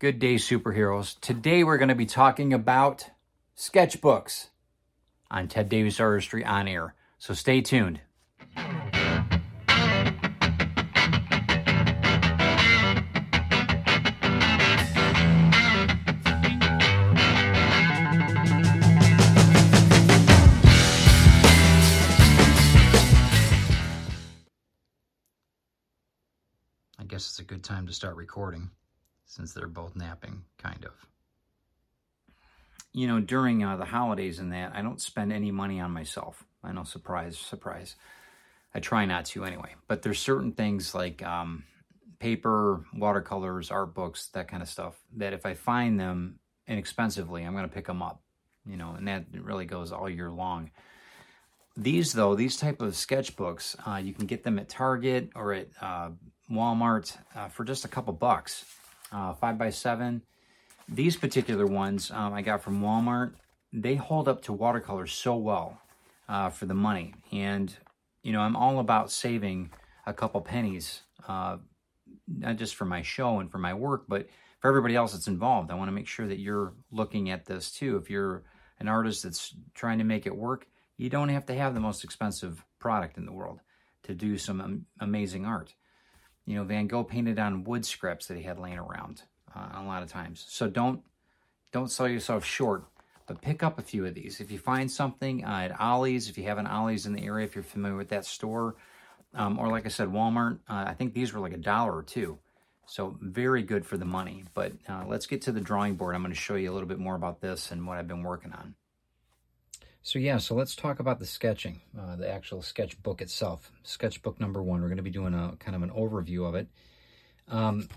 Good day, superheroes. Today we're going to be talking about sketchbooks on Ted Davis Artistry on air. So stay tuned. I guess it's a good time to start recording since they're both napping, kind of. You know, during uh, the holidays and that, I don't spend any money on myself. I know, surprise, surprise. I try not to anyway. But there's certain things like um, paper, watercolors, art books, that kind of stuff, that if I find them inexpensively, I'm going to pick them up. You know, and that really goes all year long. These, though, these type of sketchbooks, uh, you can get them at Target or at uh, Walmart uh, for just a couple bucks uh, 5 by 7 These particular ones um, I got from Walmart, they hold up to watercolors so well uh, for the money. And, you know, I'm all about saving a couple pennies, uh, not just for my show and for my work, but for everybody else that's involved. I want to make sure that you're looking at this too. If you're an artist that's trying to make it work, you don't have to have the most expensive product in the world to do some amazing art. You know, Van Gogh painted on wood scraps that he had laying around uh, a lot of times. So don't don't sell yourself short, but pick up a few of these. If you find something uh, at Ollie's, if you have an Ollie's in the area, if you're familiar with that store, um, or like I said, Walmart, uh, I think these were like a dollar or two. So very good for the money. But uh, let's get to the drawing board. I'm going to show you a little bit more about this and what I've been working on. So yeah, so let's talk about the sketching, uh, the actual sketchbook itself. Sketchbook number one, we're going to be doing a kind of an overview of it. Um,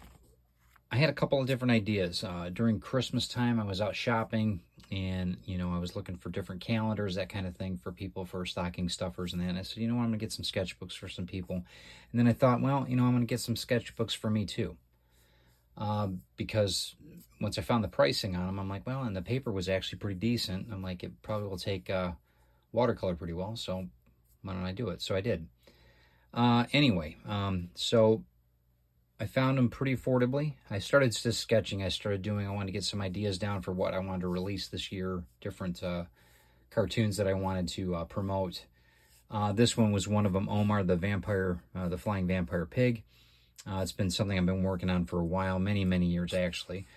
I had a couple of different ideas. Uh, during Christmas time, I was out shopping and, you know, I was looking for different calendars, that kind of thing for people, for stocking stuffers and that. And I said, you know what, I'm going to get some sketchbooks for some people. And then I thought, well, you know, I'm going to get some sketchbooks for me too. Uh, because once I found the pricing on them, I'm like, well, and the paper was actually pretty decent. I'm like, it probably will take uh, watercolor pretty well, so why don't I do it? So I did. Uh, anyway, um, so I found them pretty affordably. I started just sketching. I started doing, I wanted to get some ideas down for what I wanted to release this year, different uh, cartoons that I wanted to uh, promote. Uh, this one was one of them, Omar the vampire, uh, the flying vampire pig. Uh, it's been something I've been working on for a while, many, many years actually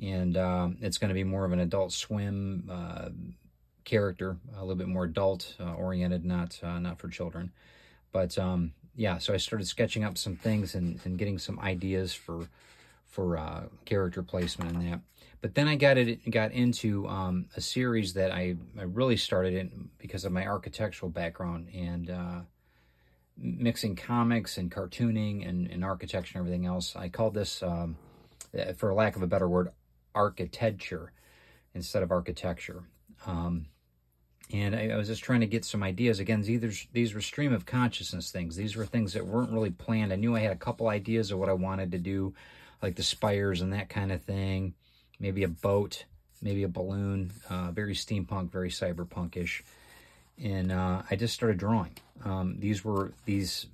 and uh, it's going to be more of an adult swim uh, character, a little bit more adult uh, oriented, not uh, not for children. But um, yeah, so I started sketching up some things and, and getting some ideas for for uh, character placement and that. But then I got it got into um, a series that I, I really started in because of my architectural background and uh, mixing comics and cartooning and, and architecture and everything else. I called this, um, for lack of a better word, artchitecture instead of architecture. Um, and I, I, was just trying to get some ideas. Again, these, these were stream of consciousness things. These were things that weren't really planned. I knew I had a couple ideas of what I wanted to do, like the spires and that kind of thing. Maybe a boat, maybe a balloon. Uh, very steampunk, very cyberpunkish. And uh, I just started drawing. Um, these were these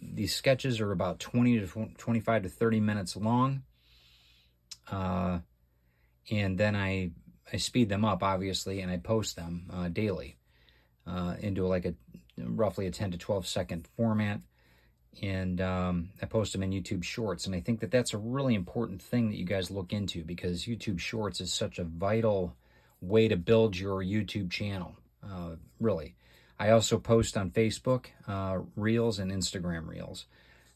these sketches are about 20 to 25 to 30 minutes long. Uh, and then I I speed them up obviously, and I post them uh, daily uh, into like a roughly a 10 to 12 second format, and um, I post them in YouTube Shorts. And I think that that's a really important thing that you guys look into because YouTube Shorts is such a vital way to build your YouTube channel. Uh, really, I also post on Facebook uh, Reels and Instagram Reels.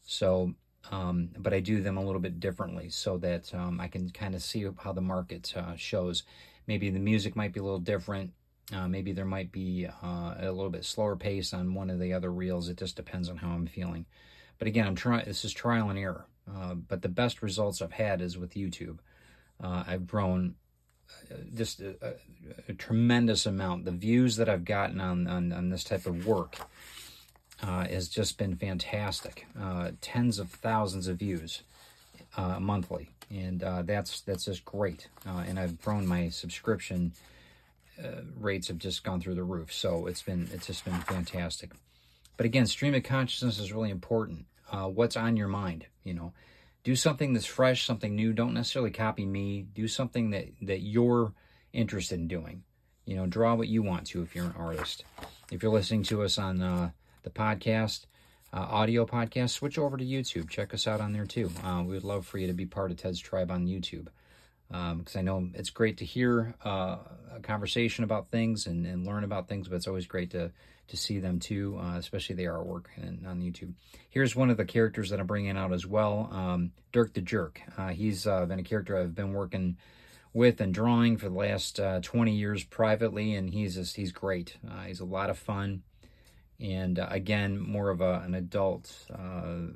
So um, but I do them a little bit differently so that um, I can kind of see how the market uh, shows. Maybe the music might be a little different. Uh, maybe there might be uh, a little bit slower pace on one of the other reels. It just depends on how I'm feeling. But again, I'm trying. This is trial and error. Uh, but the best results I've had is with YouTube. Uh, I've grown uh, just a, a, a, tremendous amount. The views that I've gotten on, on, on this type of work uh, has just been fantastic. Uh, tens of thousands of views uh, monthly, and uh, that's that's just great. Uh, and I've grown my subscription uh, rates have just gone through the roof. So it's been it's just been fantastic. But again, stream of consciousness is really important. what's on your mind? You know, do something that's fresh, something new. Don't necessarily copy me. Do something that that you're interested in doing. You know, draw what you want to if you're an artist. If you're listening to us on uh, the podcast, uh, audio podcast, switch over to YouTube. Check us out on there too. Uh, we would love for you to be part of Ted's Tribe on YouTube because um, I know it's great to hear uh, a conversation about things and, and, learn about things, but it's always great to to see them too, uh, especially the artwork and, on YouTube. Here's one of the characters that I'm bringing out as well, um, Dirk the Jerk. Uh, he's uh, been a character I've been working with and drawing for the last uh, 20 years privately, and he's just, he's great. Uh, he's a lot of fun and uh, again more of a, an adult uh,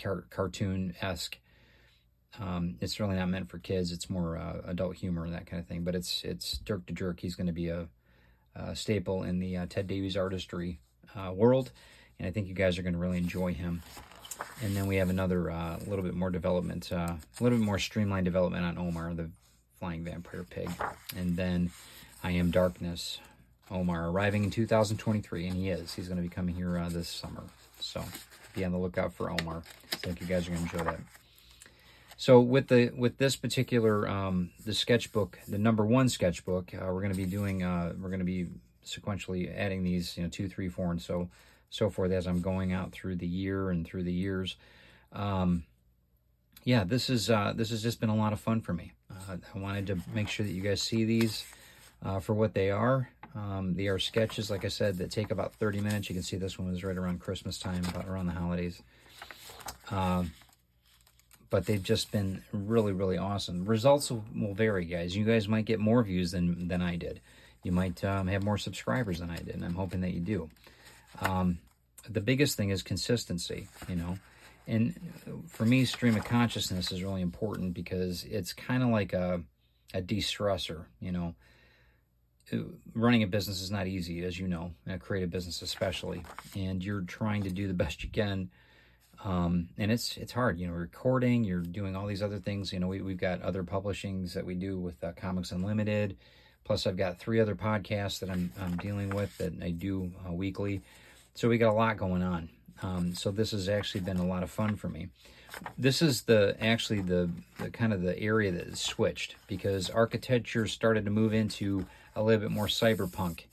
car- cartoon esque. Um, it's really not meant for kids. It's more uh, adult humor and that kind of thing. But it's it's Dirk the Jerk. He's going to be a, a, staple in the uh, Ted Davies artistry uh, world, and I think you guys are going to really enjoy him. And then we have another uh, little bit more development, a little bit more streamlined development on Omar, the flying vampire pig, and then I am Darkness Omar arriving in 2023, and he is. He's going to be coming here uh, this summer. So be on the lookout for Omar. I think you guys are going to enjoy that. So with the with this particular um, the sketchbook, the number one sketchbook, uh, we're going to be doing uh, we're going to be sequentially adding these, you know, two, three, four, and so so forth as I'm going out through the year and through the years. Um, yeah, this is uh, this has just been a lot of fun for me. Uh, I wanted to make sure that you guys see these uh, for what they are. Um, they are sketches, like I said, that take about 30 minutes. You can see this one was right around Christmas time, about around the holidays. Um, but they've just been really, really awesome. Results will, vary, guys. You guys might get more views than, than I did. You might um, have more subscribers than I did, and I'm hoping that you do. Um, the biggest thing is consistency, you know. And for me, stream of consciousness is really important because it's kind of like a, a de-stressor, you know running a business is not easy, as you know, a creative business especially, and you're trying to do the best you can. Um, and it's it's hard, you know, recording, you're doing all these other things. You know, we, we've got other publishings that we do with uh, Comics Unlimited. Plus, I've got three other podcasts that I'm, I'm dealing with that I do uh, weekly. So we got a lot going on. Um, so this has actually been a lot of fun for me. This is the actually the, the kind of the area that is switched because architecture started to move into a little bit more cyberpunk.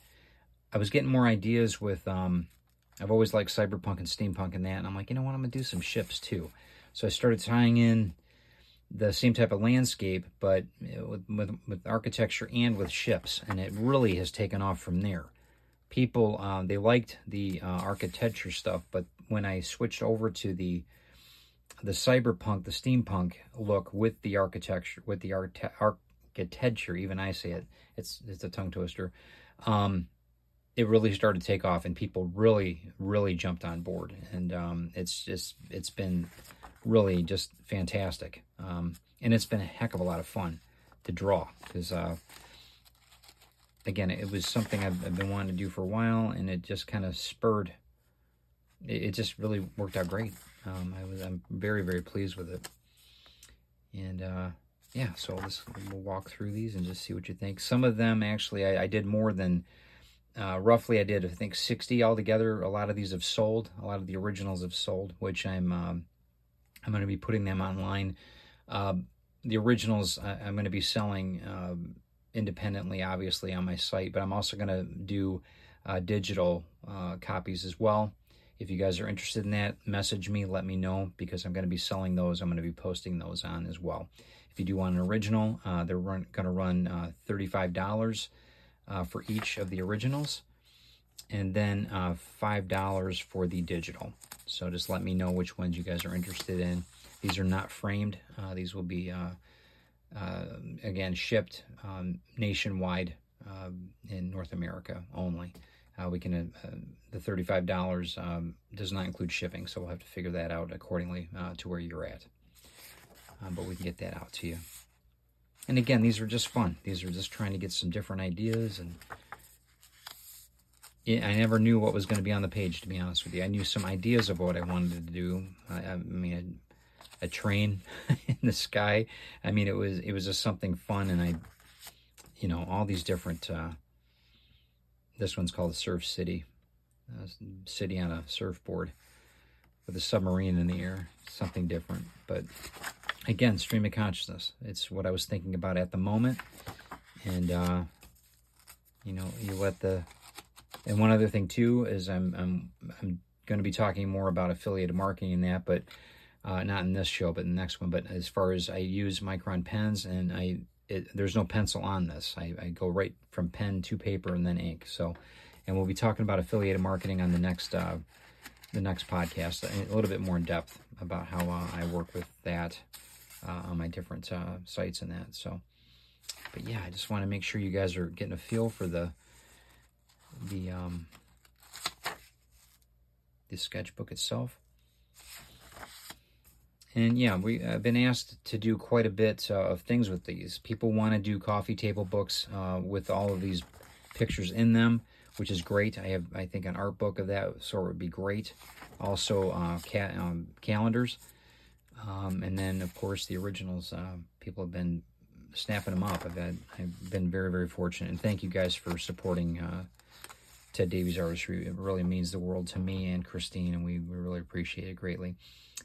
I was getting more ideas with, um, I've always liked cyberpunk and steampunk and that, and I'm like, you know what, I'm to do some ships too. So I started tying in the same type of landscape, but with, with, with architecture and with ships, and it really has taken off from there. People, uh, they liked the uh, architecture stuff, but when I switched over to the the cyberpunk, the steampunk look with the architecture, with the art, architecture, even I say it, it's it's a tongue twister. Um, it really started to take off, and people really, really jumped on board, and um, it's just it's been really just fantastic, um, and it's been a heck of a lot of fun to draw because. Uh, again, it was something I've, I've, been wanting to do for a while, and it just kind of spurred. It, it, just really worked out great. Um, I was I'm very very pleased with it, and uh, yeah, so let's we'll walk through these and just see what you think. Some of them actually I, I did more than uh, roughly I did I think 60 altogether. A lot of these have sold. A lot of the originals have sold, which I'm um, I'm going to be putting them online. Uh, the originals I, am going to be selling um, independently, obviously on my site, but I'm also going to do uh, digital uh, copies as well. If you guys are interested in that, message me, let me know because I'm going to be selling those. I'm going to be posting those on as well. If you do want an original, uh, they're going to run uh, $35 uh, for each of the originals and then uh, $5 for the digital. So just let me know which ones you guys are interested in. These are not framed. Uh, these will be, uh, again, shipped um, nationwide in North America only. We can the $35 um, does not include shipping, so we'll have to figure that out accordingly to where you're at um, but we can get that out to you. And again, these are just fun. These are just trying to get some different ideas. And I never knew what was going to be on the page, to be honest with you. I knew some ideas of what I wanted to do. I, I mean, a, a train in the sky. I mean, it was it was just something fun, and I, you know, all these different. This one's called the Surf City, uh, city on a surfboard with a submarine in the air. Something different, but again, stream of consciousness. It's what I was thinking about at the moment. And, uh, you know, you let the, and one other thing too is I'm, I'm, I'm going to be talking more about affiliated marketing and that, but uh, not in this show, but in the next one. But as far as I use Micron pens and I, it, there's no pencil on this. I, I, go right from pen to paper and then ink. So, and we'll be talking about affiliated marketing on the next, uh, the next podcast, a little bit more in depth about how uh, I work with that uh, on my different uh, sites and that. So, but yeah, I just want to make sure you guys are getting a feel for the the um, the sketchbook itself. And yeah, we have been asked to do quite a bit uh, of things with these. People want to do coffee table books uh, with all of these pictures in them, which is great. I have, I think, an art book of that sort would be great. Also, uh, ca um, calendars. Um, and then, of course, the originals. Uh, people have been snapping them up. I've, had, I've been very, very fortunate. And thank you guys for supporting uh, Ted Davies Artistry. It really means the world to me and Christine, and we, we really appreciate it greatly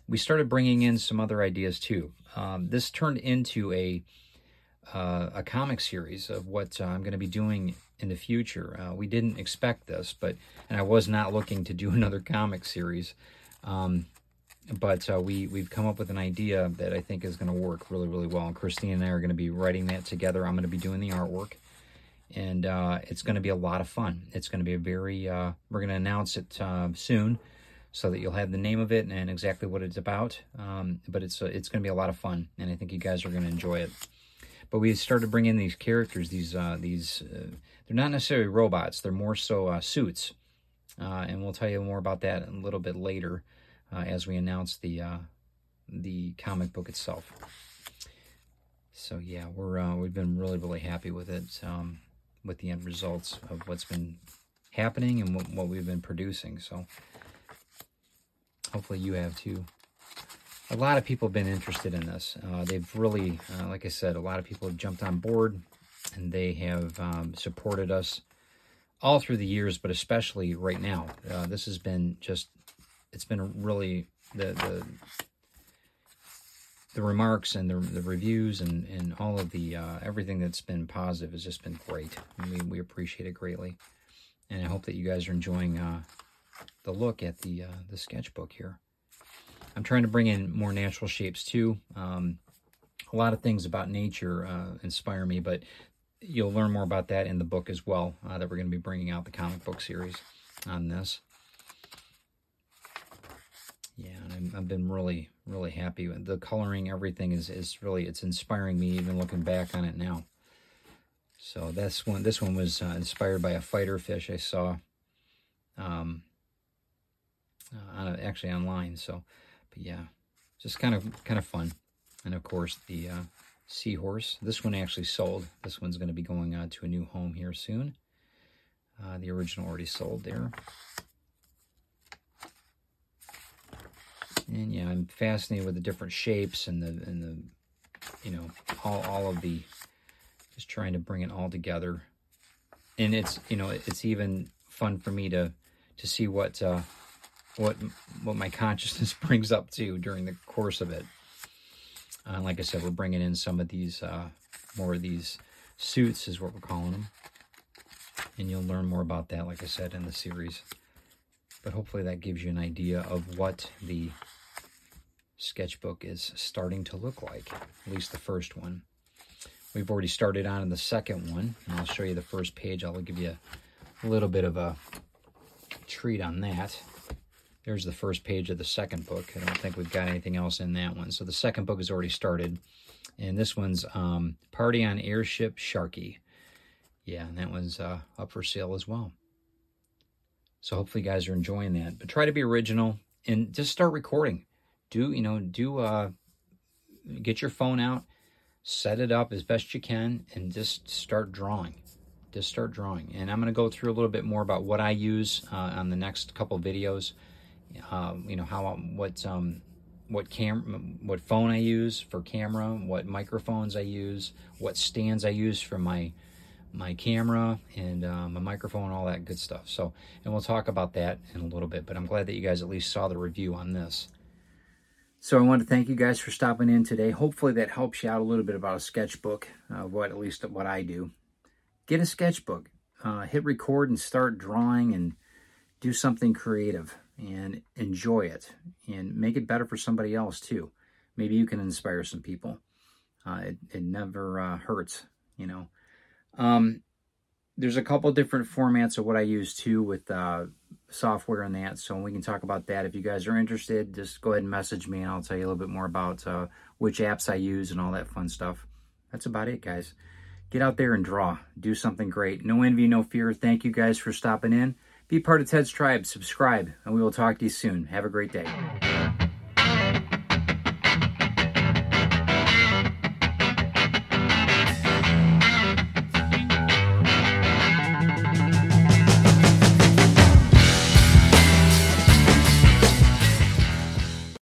we started bringing in some other ideas too. Um, this turned into a uh, a comic series of what uh, I'm going to be doing in the future. Uh, we didn't expect this, but and I was not looking to do another comic series, um, but uh, we we've come up with an idea that I think is going to work really really well. And Christine and I are going to be writing that together. I'm going to be doing the artwork, and uh, it's going to be a lot of fun. It's going to be a very uh, we're going to announce it soon so that you'll have the name of it and exactly what it's about. Um, but it's uh, it's going to be a lot of fun, and I think you guys are going to enjoy it. But we started bringing these characters. These uh, these uh, they're not necessarily robots. They're more so uh, suits, uh, and we'll tell you more about that a little bit later uh, as we announce the the comic book itself. So yeah, we're we've been really really happy with it, um, with the end results of what's been happening and what, what we've been producing. So Hopefully you have too. A lot of people have been interested in this. Uh, they've really, uh, like I said, a lot of people have jumped on board and they have um, supported us all through the years, but especially right now. Uh, this has been just, it's been really the, the, the remarks and the, the reviews and, and all of the, uh, everything that's been positive has just been great. We, we appreciate it greatly. And I hope that you guys are enjoying uh, the look at the uh, the sketchbook here. I'm trying to bring in more natural shapes too. Um, a lot of things about nature uh, inspire me, but you'll learn more about that in the book as well uh, that we're going to be bringing out the comic book series on this. Yeah, and i have been really, really happy. with The coloring, everything is, is really, it's inspiring me even looking back on it now. So that's one, this one was uh, inspired by a fighter fish I saw um, uh, actually online. So, but yeah, just kind of kind of fun. And of course the uh, seahorse. This one actually sold. This one's going to be going on to a new home here soon. Uh, the original already sold there. And yeah, I'm fascinated with the different shapes and the and the you know all all of the just trying to bring it all together. And it's you know it's even fun for me to to see what uh, what what my consciousness brings up to during the course of it. Uh, like I said, we're bringing in some of these, uh, more of these suits is what we're calling them. And you'll learn more about that, like I said, in the series. But hopefully that gives you an idea of what the sketchbook is starting to look like, at least the first one. We've already started on in the second one, and I'll show you the first page. I'll give you a little bit of a treat on that. There's the first page of the second book. I don't think we've got anything else in that one. So the second book has already started. And this one's um, Party on Airship Sharky. Yeah, and that one's uh, up for sale as well. So hopefully you guys are enjoying that. But try to be original and just start recording. Do, you know, do, uh, get your phone out, set it up as best you can, and just start drawing. Just start drawing. And I'm going to go through a little bit more about what I use uh, on the next couple videos um, you know how what um, what cam what phone I use for camera, what microphones I use, what stands I use for my my camera and uh, my microphone, all that good stuff. So, and we'll talk about that in a little bit. But I'm glad that you guys at least saw the review on this. So I want to thank you guys for stopping in today. Hopefully that helps you out a little bit about a sketchbook, uh, what at least what I do. Get a sketchbook, uh, hit record and start drawing and do something creative and enjoy it and make it better for somebody else too. Maybe you can inspire some people. Uh, it, it never uh, hurts, you know. Um, there's a couple different formats of what I use too with uh, software and that. So we can talk about that. If you guys are interested, just go ahead and message me and I'll tell you a little bit more about uh, which apps I use and all that fun stuff. That's about it, guys. Get out there and draw. Do something great. No envy, no fear. Thank you guys for stopping in. Be part of Ted's tribe. Subscribe, and we will talk to you soon. Have a great day.